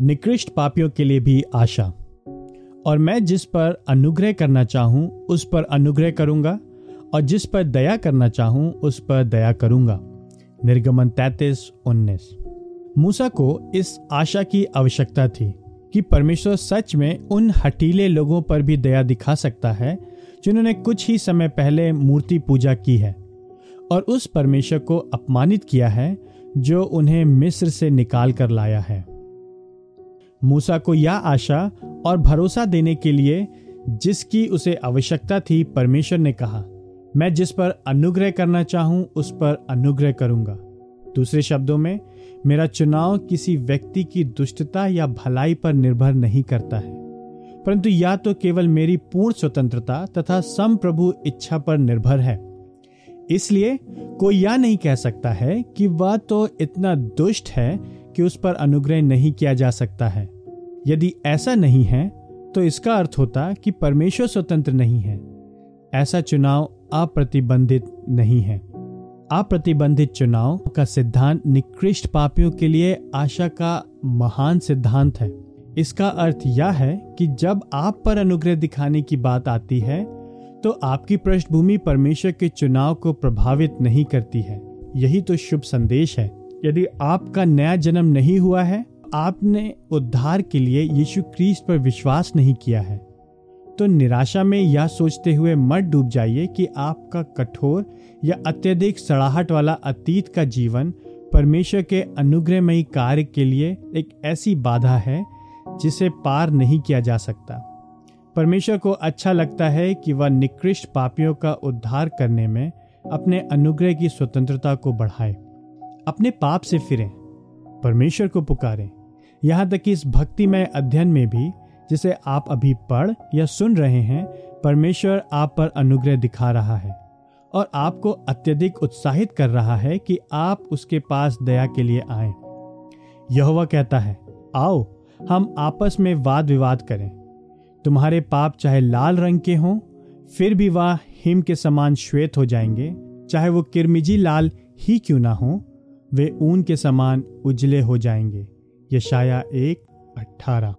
निकृष्ट पापियों के लिए भी आशा। और मैं जिस पर अनुग्रह करना चाहूँ, उस पर अनुग्रह करूँगा, और जिस पर दया करना चाहूँ, उस पर दया करूँगा। निर्गमन तैतीस, उन्नीस। मूसा को इस आशा की आवश्यकता थी कि परमेश्वर सच में उन हटीले लोगों पर भी दया दिखा सकता है, जिन्होंने कुछ ही समय पहले मूर्ति पूजा की है, और उस परमेश्वर को अपमानित किया है, जो उन्हें मिस्र से निकाल कर लाया है। मूसा को यह आशा और भरोसा देने के लिए जिसकी उसे आवश्यकता थी, परमेश्वर ने कहा, मैं जिस पर अनुग्रह करना चाहूँ, उस पर अनुग्रह करूँगा। दूसरे शब्दों में, मेरा चुनाव किसी व्यक्ति की दुष्टता या भलाई पर निर्भर नहीं करता है। परंतु या तो केवल मेरी पूर्ण स्वतंत्रता तथा सम प्रभु इच्छा पर निर्भर है। इसलिए कोई यह नहीं कह सकता है कि वह तो इतना दुष्ट है कि उस पर अनुग्रह नहीं किया जा सकता है। यदि ऐसा नहीं है तो इसका अर्थ होता कि परमेश्वर स्वतंत्र नहीं है। ऐसा चुनाव अप्रतिबंधित नहीं है। अप्रतिबंधित चुनाव का सिद्धांत निकृष्ट पापियों के लिए आशा का महान सिद्धांत है। इसका अर्थ यह है कि जब आप पर अनुग्रह दिखाने की बात आती है तो आपकी पृष्ठभूमि परमेश्वर के चुनाव को प्रभावित नहीं करती है। यही तो शुभ संदेश है। यदि आपका नया जन्म नहीं हुआ है, आपने उद्धार के लिए यीशु क्रीस्त पर विश्वास नहीं किया है। तो निराशा में यह सोचते हुए मत डूब जाइए कि आपका कठोर या अत्यधिक सड़ाहट वाला अतीत का जीवन परमेश्वर के अनुग्रहमयी कार्य के लिए एक ऐसी बाधा है, जिसे पार नहीं किया जा सकता। परमेश्वर को अच्छा लगता है कि वह निकृष्ट पापियों का उद्धार करने में अपने अनुग्रह की स्वतंत्रता को बढ़ाए। अपने पाप से फिरें, परमेश्वर को पुकारें। यहाँ तक कि इस भक्तिमय अध्ययन में भी, जिसे आप अभी पढ़ या सुन रहे हैं, परमेश्वर आप पर अनुग्रह दिखा रहा है और आपको अत्यधिक उत्साहित कर रहा है कि आप उसके पास दया के लिए आए। यह कहता है, आओ, हम आपस में वाद विवाद करें। तुम्हारे पाप चाहे लाल रंग के हों, फिर भी वह हिम के समान श्वेत हो जाएँगे, चाहे वो किरमिजी लाल ही क्यों ना हो। वे ऊन के समान उजले हो जाएँगे। यशाया एक अठारह